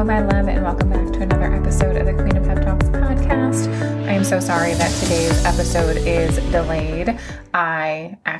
Hello, my love, and welcome back to another episode of the Queen of Pep Talks podcast. I am so sorry that today's episode is delayed.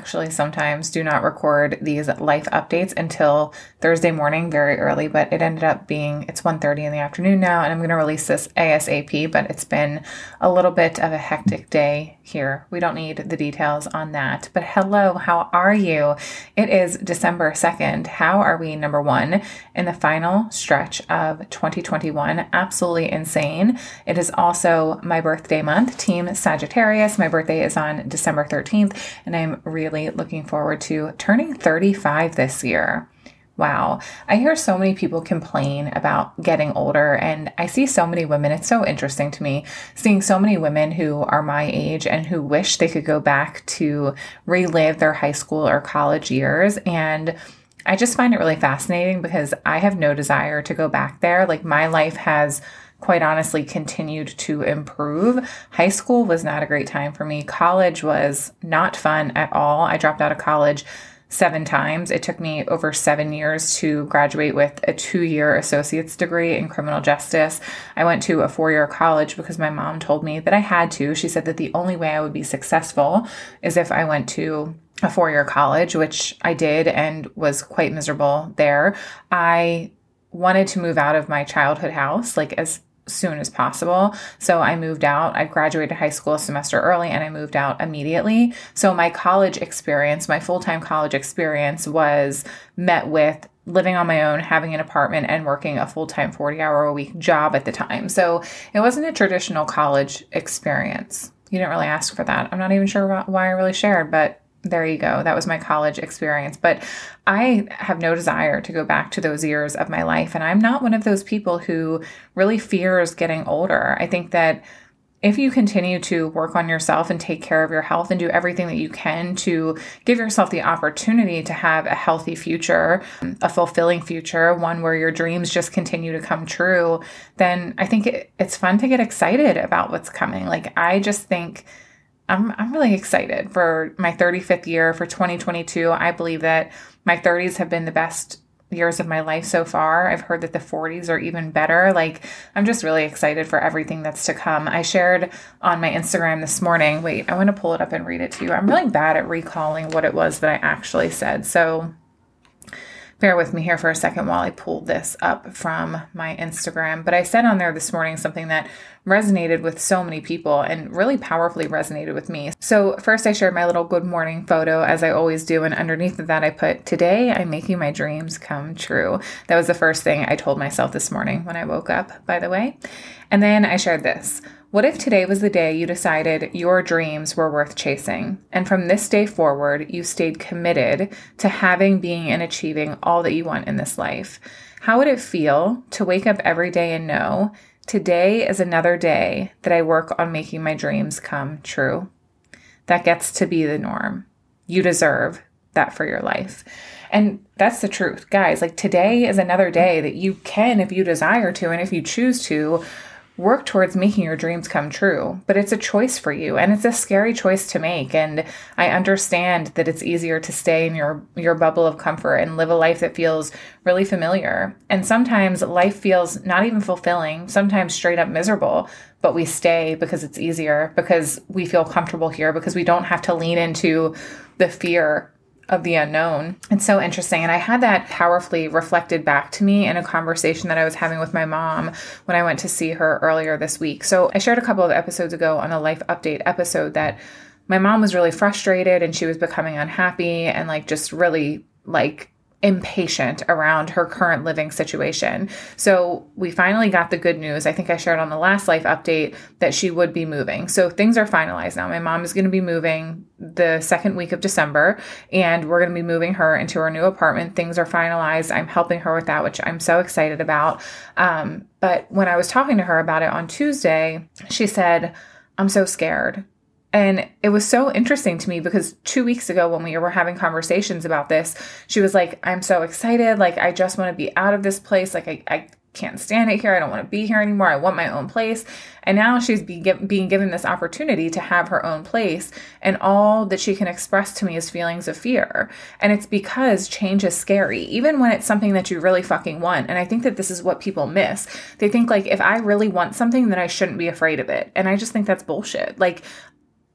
Actually sometimes do not record these life updates until Thursday morning very early, but it ended up being it's 1:30 in the afternoon now and I'm going to release this ASAP, but it's been a little bit of a hectic day here. We don't need the details on that. But hello, how are you? It is December 2nd. How are we number 1 in the final stretch of 2021? Absolutely insane. It is also my birthday month, Team Sagittarius. My birthday is on December 13th and I'm really looking forward to turning 35 this year. Wow. I hear so many people complain about getting older, and I see so many women. It's so interesting to me seeing so many women who are my age and who wish they could go back to relive their high school or college years. And I just find it really fascinating because I have no desire to go back there. Like, my life has quite honestly continued to improve. High school was not a great time for me. College was not fun at all. I dropped out of college seven times. It took me over seven years to graduate with a two year associate's degree in criminal justice. I went to a four year college because my mom told me that I had to. She said that the only way I would be successful is if I went to a four year college, which I did and was quite miserable there. I wanted to move out of my childhood house like as soon as possible. So I moved out. I graduated high school a semester early and I moved out immediately. So my college experience, my full time college experience, was met with living on my own, having an apartment, and working a full time 40 hour a week job at the time. So it wasn't a traditional college experience. You didn't really ask for that. I'm not even sure why I really shared, but there you go. That was my college experience. But I have no desire to go back to those years of my life. And I'm not one of those people who really fears getting older. I think that if you continue to work on yourself and take care of your health and do everything that you can to give yourself the opportunity to have a healthy future, a fulfilling future, one where your dreams just continue to come true, then I think it, it's fun to get excited about what's coming. Like, I just think I'm, I'm really excited for my 35th year for 2022. I believe that my 30s have been the best years of my life so far. I've heard that the 40s are even better. Like, I'm just really excited for everything that's to come. I shared on my Instagram this morning. Wait, I want to pull it up and read it to you. I'm really bad at recalling what it was that I actually said. So, bear with me here for a second while I pull this up from my Instagram. But I said on there this morning something that resonated with so many people and really powerfully resonated with me. So, first, I shared my little good morning photo, as I always do. And underneath of that, I put, Today I'm making my dreams come true. That was the first thing I told myself this morning when I woke up, by the way. And then I shared this. What if today was the day you decided your dreams were worth chasing? And from this day forward, you stayed committed to having, being, and achieving all that you want in this life? How would it feel to wake up every day and know today is another day that I work on making my dreams come true? That gets to be the norm. You deserve that for your life. And that's the truth, guys. Like today is another day that you can, if you desire to, and if you choose to, work towards making your dreams come true. But it's a choice for you and it's a scary choice to make. And I understand that it's easier to stay in your, your bubble of comfort and live a life that feels really familiar. And sometimes life feels not even fulfilling, sometimes straight up miserable, but we stay because it's easier, because we feel comfortable here, because we don't have to lean into the fear of the unknown. It's so interesting. And I had that powerfully reflected back to me in a conversation that I was having with my mom when I went to see her earlier this week. So I shared a couple of episodes ago on a life update episode that my mom was really frustrated and she was becoming unhappy and like just really like impatient around her current living situation. So we finally got the good news. I think I shared on the last life update that she would be moving. So things are finalized now. My mom is going to be moving the second week of December and we're going to be moving her into her new apartment. Things are finalized. I'm helping her with that, which I'm so excited about. Um, but when I was talking to her about it on Tuesday, she said, I'm so scared. And it was so interesting to me because two weeks ago, when we were having conversations about this, she was like, I'm so excited. Like, I just want to be out of this place. Like, I, I can't stand it here. I don't want to be here anymore. I want my own place. And now she's be, being given this opportunity to have her own place. And all that she can express to me is feelings of fear. And it's because change is scary, even when it's something that you really fucking want. And I think that this is what people miss. They think, like, if I really want something, then I shouldn't be afraid of it. And I just think that's bullshit. Like,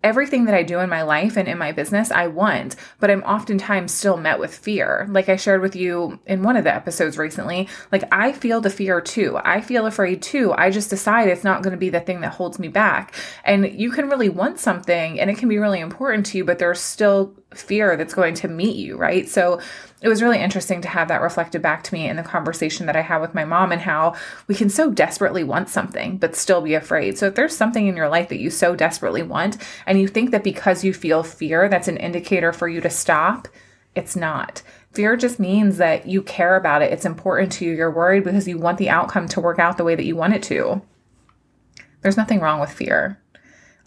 everything that I do in my life and in my business, I want, but I'm oftentimes still met with fear. Like I shared with you in one of the episodes recently, like I feel the fear too. I feel afraid too. I just decide it's not going to be the thing that holds me back. And you can really want something and it can be really important to you, but there's still fear that's going to meet you, right? So it was really interesting to have that reflected back to me in the conversation that I had with my mom and how we can so desperately want something but still be afraid. So if there's something in your life that you so desperately want and you think that because you feel fear that's an indicator for you to stop, it's not. Fear just means that you care about it. It's important to you. You're worried because you want the outcome to work out the way that you want it to. There's nothing wrong with fear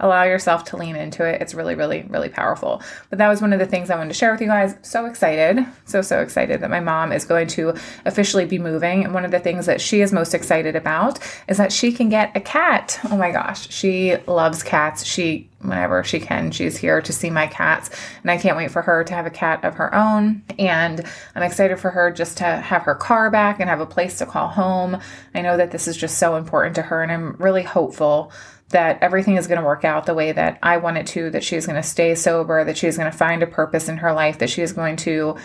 allow yourself to lean into it. It's really, really, really powerful. But that was one of the things I wanted to share with you guys. So excited, so, so excited that my mom is going to officially be moving. And one of the things that she is most excited about is that she can get a cat. Oh my gosh, she loves cats. She, whenever she can, she's here to see my cats. And I can't wait for her to have a cat of her own. And I'm excited for her just to have her car back and have a place to call home. I know that this is just so important to her. And I'm really hopeful that everything is going to work out the way that I want it to, that she's going to stay sober, that she's going to find a purpose in her life, that she is going to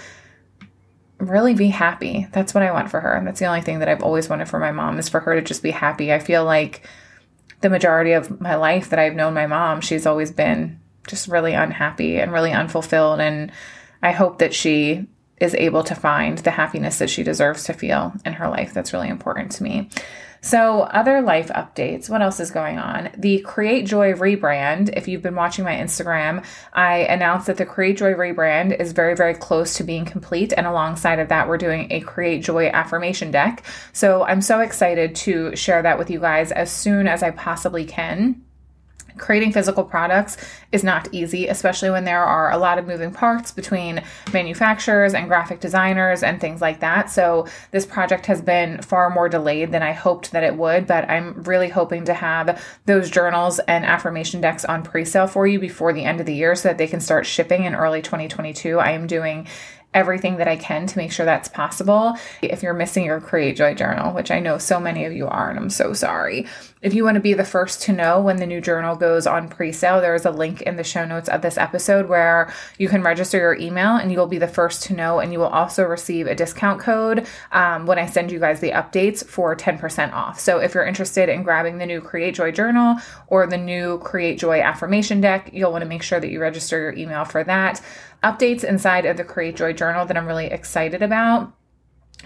really be happy. That's what I want for her. And that's the only thing that I've always wanted for my mom is for her to just be happy. I feel like the majority of my life that I've known my mom, she's always been just really unhappy and really unfulfilled. And I hope that she is able to find the happiness that she deserves to feel in her life. That's really important to me. So, other life updates. What else is going on? The Create Joy rebrand. If you've been watching my Instagram, I announced that the Create Joy rebrand is very, very close to being complete. And alongside of that, we're doing a Create Joy affirmation deck. So, I'm so excited to share that with you guys as soon as I possibly can creating physical products is not easy, especially when there are a lot of moving parts between manufacturers and graphic designers and things like that. So, this project has been far more delayed than I hoped that it would, but I'm really hoping to have those journals and affirmation decks on pre sale for you before the end of the year so that they can start shipping in early 2022. I am doing everything that I can to make sure that's possible. If you're missing your Create Joy journal, which I know so many of you are, and I'm so sorry. If you want to be the first to know when the new journal goes on pre sale, there is a link in the show notes of this episode where you can register your email and you will be the first to know. And you will also receive a discount code um, when I send you guys the updates for 10% off. So if you're interested in grabbing the new Create Joy journal or the new Create Joy affirmation deck, you'll want to make sure that you register your email for that updates inside of the Create Joy journal that I'm really excited about.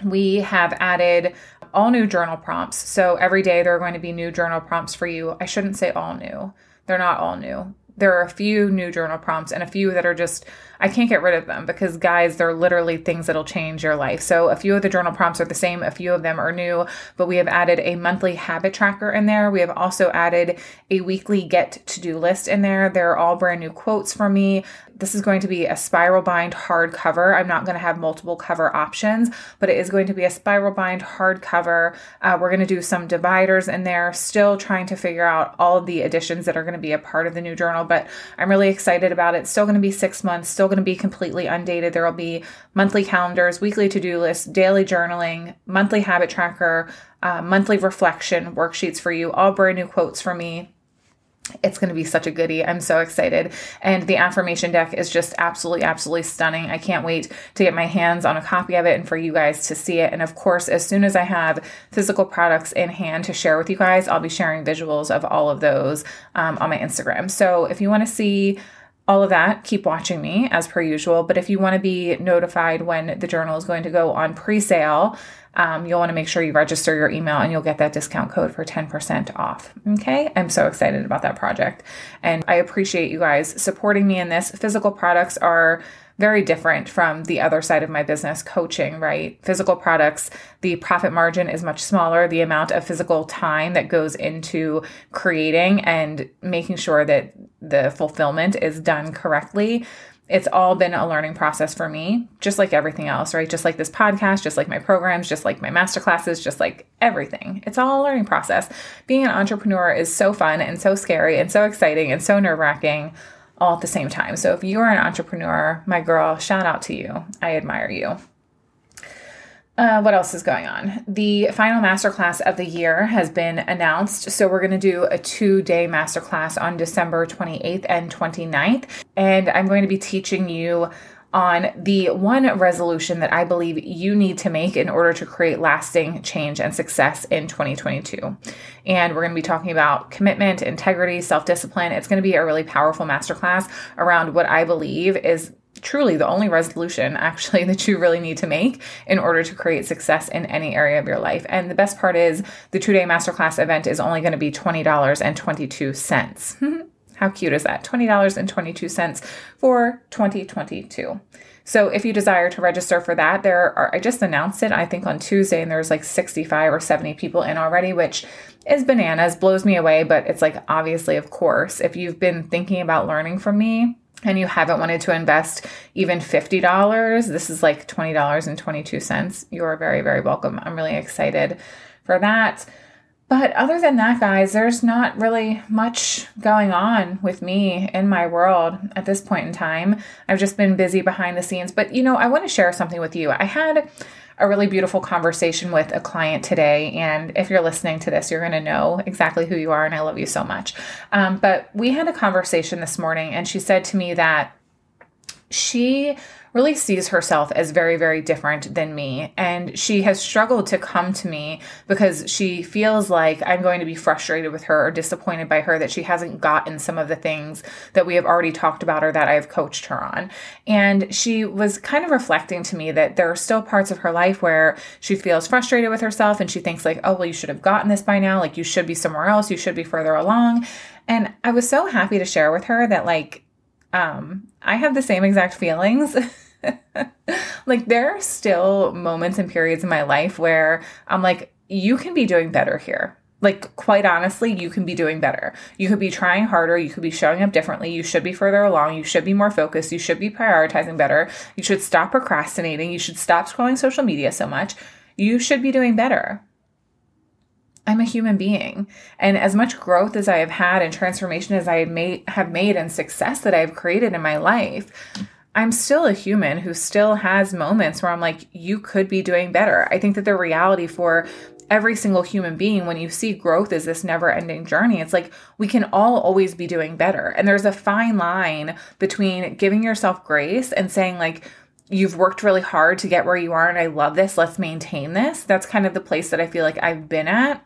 We have added all new journal prompts. So every day there are going to be new journal prompts for you. I shouldn't say all new, they're not all new. There are a few new journal prompts and a few that are just I can't get rid of them because, guys, they're literally things that'll change your life. So, a few of the journal prompts are the same, a few of them are new, but we have added a monthly habit tracker in there. We have also added a weekly get to do list in there. They're all brand new quotes from me. This is going to be a spiral bind hardcover. I'm not going to have multiple cover options, but it is going to be a spiral bind hardcover. Uh, we're going to do some dividers in there, still trying to figure out all of the additions that are going to be a part of the new journal, but I'm really excited about it. still going to be six months, still still going to be completely undated. There will be monthly calendars, weekly to do lists, daily journaling, monthly habit tracker, uh, monthly reflection worksheets for you, all brand new quotes for me. It's going to be such a goodie. I'm so excited. And the affirmation deck is just absolutely, absolutely stunning. I can't wait to get my hands on a copy of it and for you guys to see it. And of course, as soon as I have physical products in hand to share with you guys, I'll be sharing visuals of all of those um, on my Instagram. So if you want to see all of that, keep watching me as per usual. But if you want to be notified when the journal is going to go on pre sale, um, you'll want to make sure you register your email and you'll get that discount code for 10% off. Okay. I'm so excited about that project. And I appreciate you guys supporting me in this. Physical products are very different from the other side of my business, coaching, right? Physical products, the profit margin is much smaller. The amount of physical time that goes into creating and making sure that the fulfillment is done correctly it's all been a learning process for me, just like everything else, right? Just like this podcast, just like my programs, just like my masterclasses, just like everything. It's all a learning process. Being an entrepreneur is so fun and so scary and so exciting and so nerve wracking all at the same time. So if you are an entrepreneur, my girl, shout out to you. I admire you. Uh, what else is going on? The final masterclass of the year has been announced. So, we're going to do a two day masterclass on December 28th and 29th. And I'm going to be teaching you on the one resolution that I believe you need to make in order to create lasting change and success in 2022. And we're going to be talking about commitment, integrity, self discipline. It's going to be a really powerful masterclass around what I believe is truly the only resolution actually that you really need to make in order to create success in any area of your life. And the best part is the two day masterclass event is only going to be $20.22. How cute is that? $20.22 for 2022. So if you desire to register for that, there are I just announced it I think on Tuesday and there's like 65 or 70 people in already, which is bananas, blows me away, but it's like obviously of course, if you've been thinking about learning from me, and you haven't wanted to invest even $50, this is like $20.22. You are very, very welcome. I'm really excited for that. But other than that, guys, there's not really much going on with me in my world at this point in time. I've just been busy behind the scenes. But, you know, I want to share something with you. I had a really beautiful conversation with a client today. And if you're listening to this, you're going to know exactly who you are. And I love you so much. Um, but we had a conversation this morning, and she said to me that she really sees herself as very, very different than me. And she has struggled to come to me because she feels like I'm going to be frustrated with her or disappointed by her that she hasn't gotten some of the things that we have already talked about or that I have coached her on. And she was kind of reflecting to me that there are still parts of her life where she feels frustrated with herself and she thinks, like, oh, well, you should have gotten this by now. Like, you should be somewhere else. You should be further along. And I was so happy to share with her that, like, um, I have the same exact feelings. like there are still moments and periods in my life where I'm like, you can be doing better here. Like, quite honestly, you can be doing better. You could be trying harder. You could be showing up differently. You should be further along. You should be more focused. You should be prioritizing better. You should stop procrastinating. You should stop scrolling social media so much. You should be doing better. I'm a human being. And as much growth as I have had and transformation as I have made, and success that I've created in my life, I'm still a human who still has moments where I'm like, you could be doing better. I think that the reality for every single human being, when you see growth as this never ending journey, it's like we can all always be doing better. And there's a fine line between giving yourself grace and saying, like, you've worked really hard to get where you are and I love this. Let's maintain this. That's kind of the place that I feel like I've been at.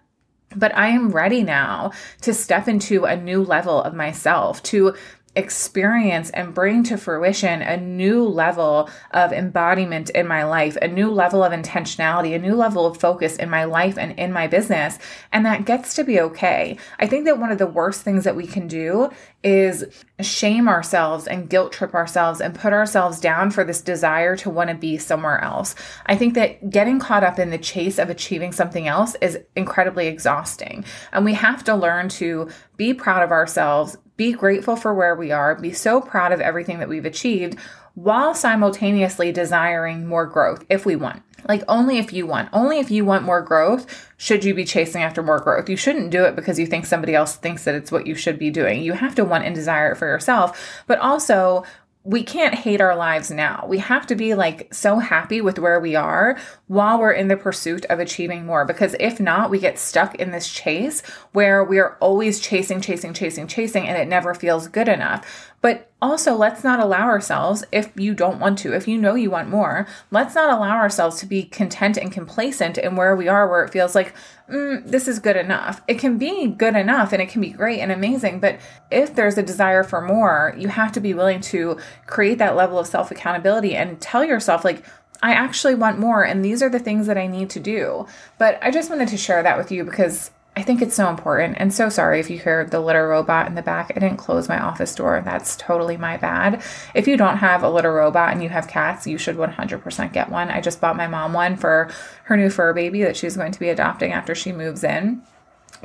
But I am ready now to step into a new level of myself, to experience and bring to fruition a new level of embodiment in my life, a new level of intentionality, a new level of focus in my life and in my business. And that gets to be okay. I think that one of the worst things that we can do is shame ourselves and guilt trip ourselves and put ourselves down for this desire to want to be somewhere else. I think that getting caught up in the chase of achieving something else is incredibly exhausting. And we have to learn to be proud of ourselves, be grateful for where we are, be so proud of everything that we've achieved while simultaneously desiring more growth if we want. Like, only if you want, only if you want more growth should you be chasing after more growth. You shouldn't do it because you think somebody else thinks that it's what you should be doing. You have to want and desire it for yourself, but also we can't hate our lives now. We have to be like so happy with where we are while we're in the pursuit of achieving more. Because if not, we get stuck in this chase where we are always chasing, chasing, chasing, chasing, and it never feels good enough. But also, let's not allow ourselves, if you don't want to, if you know you want more, let's not allow ourselves to be content and complacent in where we are, where it feels like, mm, this is good enough. It can be good enough and it can be great and amazing. But if there's a desire for more, you have to be willing to create that level of self accountability and tell yourself, like, I actually want more, and these are the things that I need to do. But I just wanted to share that with you because I think it's so important. And so sorry if you hear the litter robot in the back. I didn't close my office door. That's totally my bad. If you don't have a litter robot and you have cats, you should 100% get one. I just bought my mom one for her new fur baby that she's going to be adopting after she moves in.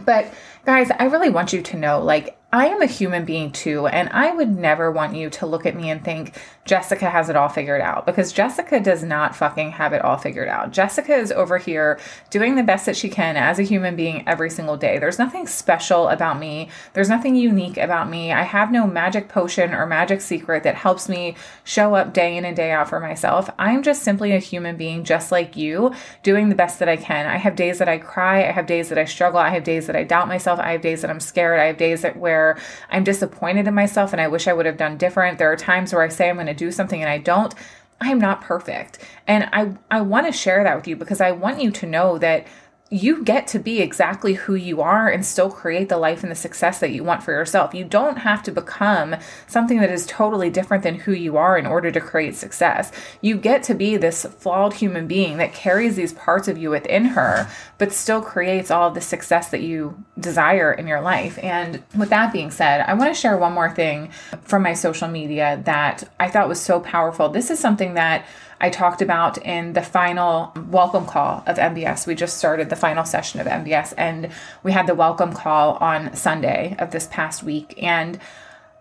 But guys, I really want you to know like I am a human being too, and I would never want you to look at me and think Jessica has it all figured out because Jessica does not fucking have it all figured out. Jessica is over here doing the best that she can as a human being every single day. There's nothing special about me, there's nothing unique about me. I have no magic potion or magic secret that helps me show up day in and day out for myself. I'm just simply a human being just like you, doing the best that I can. I have days that I cry, I have days that I struggle, I have days that I doubt myself, I have days that I'm scared, I have days that where I'm disappointed in myself and I wish I would have done different. There are times where I say I'm going to do something and I don't. I'm not perfect. And I I want to share that with you because I want you to know that you get to be exactly who you are and still create the life and the success that you want for yourself. You don't have to become something that is totally different than who you are in order to create success. You get to be this flawed human being that carries these parts of you within her, but still creates all of the success that you desire in your life. And with that being said, I want to share one more thing from my social media that I thought was so powerful. This is something that I talked about in the final welcome call of MBS. We just started the final session of MBS and we had the welcome call on Sunday of this past week. And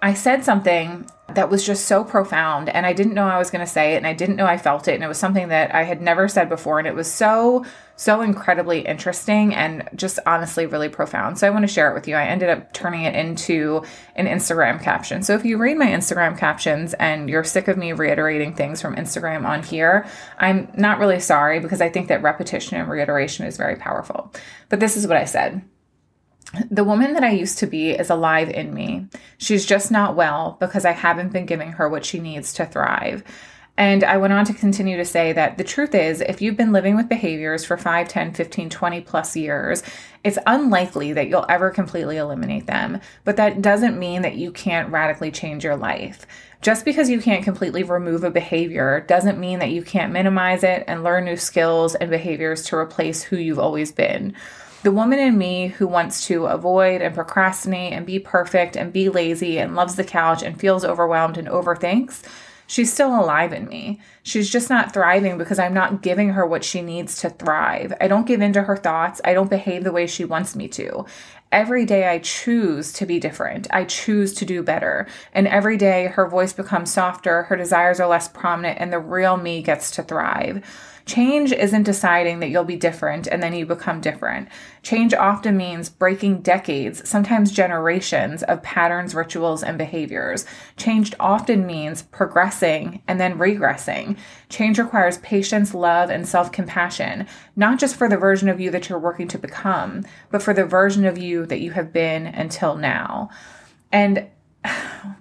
I said something that was just so profound and I didn't know I was going to say it and I didn't know I felt it and it was something that I had never said before and it was so so incredibly interesting and just honestly really profound. So I want to share it with you. I ended up turning it into an Instagram caption. So if you read my Instagram captions and you're sick of me reiterating things from Instagram on here, I'm not really sorry because I think that repetition and reiteration is very powerful. But this is what I said. The woman that I used to be is alive in me. She's just not well because I haven't been giving her what she needs to thrive. And I went on to continue to say that the truth is, if you've been living with behaviors for 5, 10, 15, 20 plus years, it's unlikely that you'll ever completely eliminate them. But that doesn't mean that you can't radically change your life. Just because you can't completely remove a behavior doesn't mean that you can't minimize it and learn new skills and behaviors to replace who you've always been. The woman in me who wants to avoid and procrastinate and be perfect and be lazy and loves the couch and feels overwhelmed and overthinks She's still alive in me. She's just not thriving because I'm not giving her what she needs to thrive. I don't give in to her thoughts. I don't behave the way she wants me to. Every day I choose to be different. I choose to do better. And every day her voice becomes softer, her desires are less prominent, and the real me gets to thrive. Change isn't deciding that you'll be different and then you become different. Change often means breaking decades, sometimes generations, of patterns, rituals, and behaviors. Change often means progressing and then regressing. Change requires patience, love, and self compassion, not just for the version of you that you're working to become, but for the version of you that you have been until now. And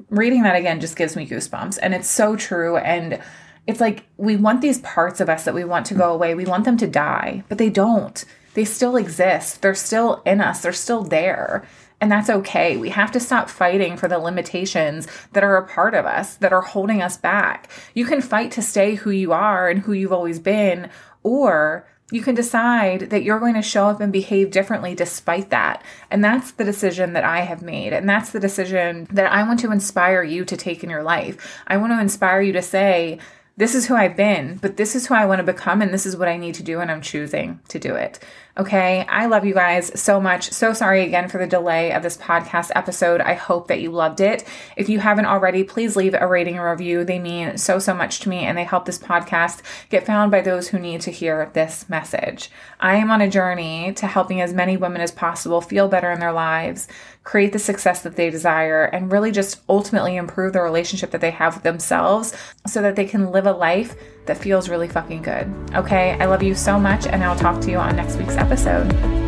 reading that again just gives me goosebumps. And it's so true. And it's like we want these parts of us that we want to go away. We want them to die, but they don't. They still exist. They're still in us. They're still there. And that's okay. We have to stop fighting for the limitations that are a part of us, that are holding us back. You can fight to stay who you are and who you've always been, or you can decide that you're going to show up and behave differently despite that. And that's the decision that I have made. And that's the decision that I want to inspire you to take in your life. I want to inspire you to say, this is who I've been, but this is who I want to become, and this is what I need to do, and I'm choosing to do it. Okay. I love you guys so much. So sorry again for the delay of this podcast episode. I hope that you loved it. If you haven't already, please leave a rating and review. They mean so, so much to me, and they help this podcast get found by those who need to hear this message. I am on a journey to helping as many women as possible feel better in their lives create the success that they desire, and really just ultimately improve the relationship that they have with themselves so that they can live a life that feels really fucking good. Okay, I love you so much, and I'll talk to you on next week's episode.